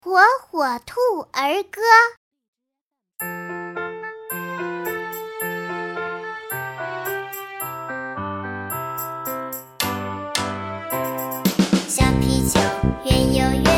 火火兔儿歌。小皮球圆又圆。